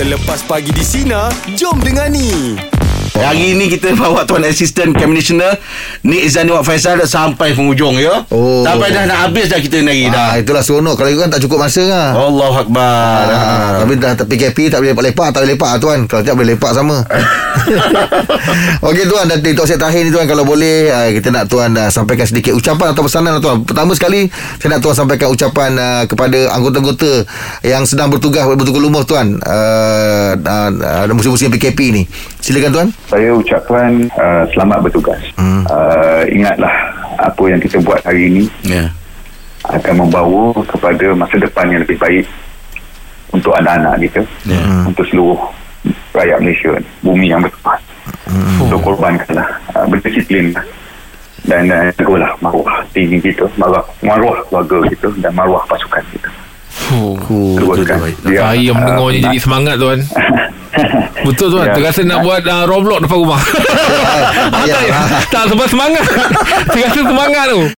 Terlepas pagi di Sina, jom dengani. Hari ini kita bawa Tuan Assistant Commissioner Nik Izzani Wak Faisal dah sampai penghujung ya. Oh. Sampai dah nak habis dah kita ni hari dah. Ah, itulah seronok. Kalau kan tak cukup masa lah. Allah Akbar. Ah, tapi dah tak PKP tak boleh lepak-lepak Tak boleh lepak tuan. Kalau tak boleh lepak sama. Okey tuan. Dan talk set terakhir ni tuan. Kalau boleh ah, Kita nak tuan ah, Sampaikan sedikit ucapan Atau pesanan lah, tuan. Pertama sekali Saya nak tuan sampaikan ucapan ah, Kepada anggota-anggota Yang sedang bertugas Bertugas lumuh tuan. Uh, uh, Musim-musim PKP ni. Silakan tuan saya ucapkan uh, selamat bertugas. Hmm. Uh, ingatlah apa yang kita buat hari ini Ya. akan membawa kepada masa depan yang lebih baik untuk anak-anak kita, Ya. untuk seluruh rakyat Malaysia, bumi yang bertuah. Hmm. Untuk korbankanlah, uh, berdisiplin dan uh, jagalah maruah tinggi kita, maruah, maruah keluarga kita dan maruah pasukan kita. Oh. Teruskan. Biar, Saya yang uh, jadi semangat tuan Betul tuan Ya. Terasa nak buat uh, Roblox depan rumah Ya. Tak sebab semangat Terasa semangat tu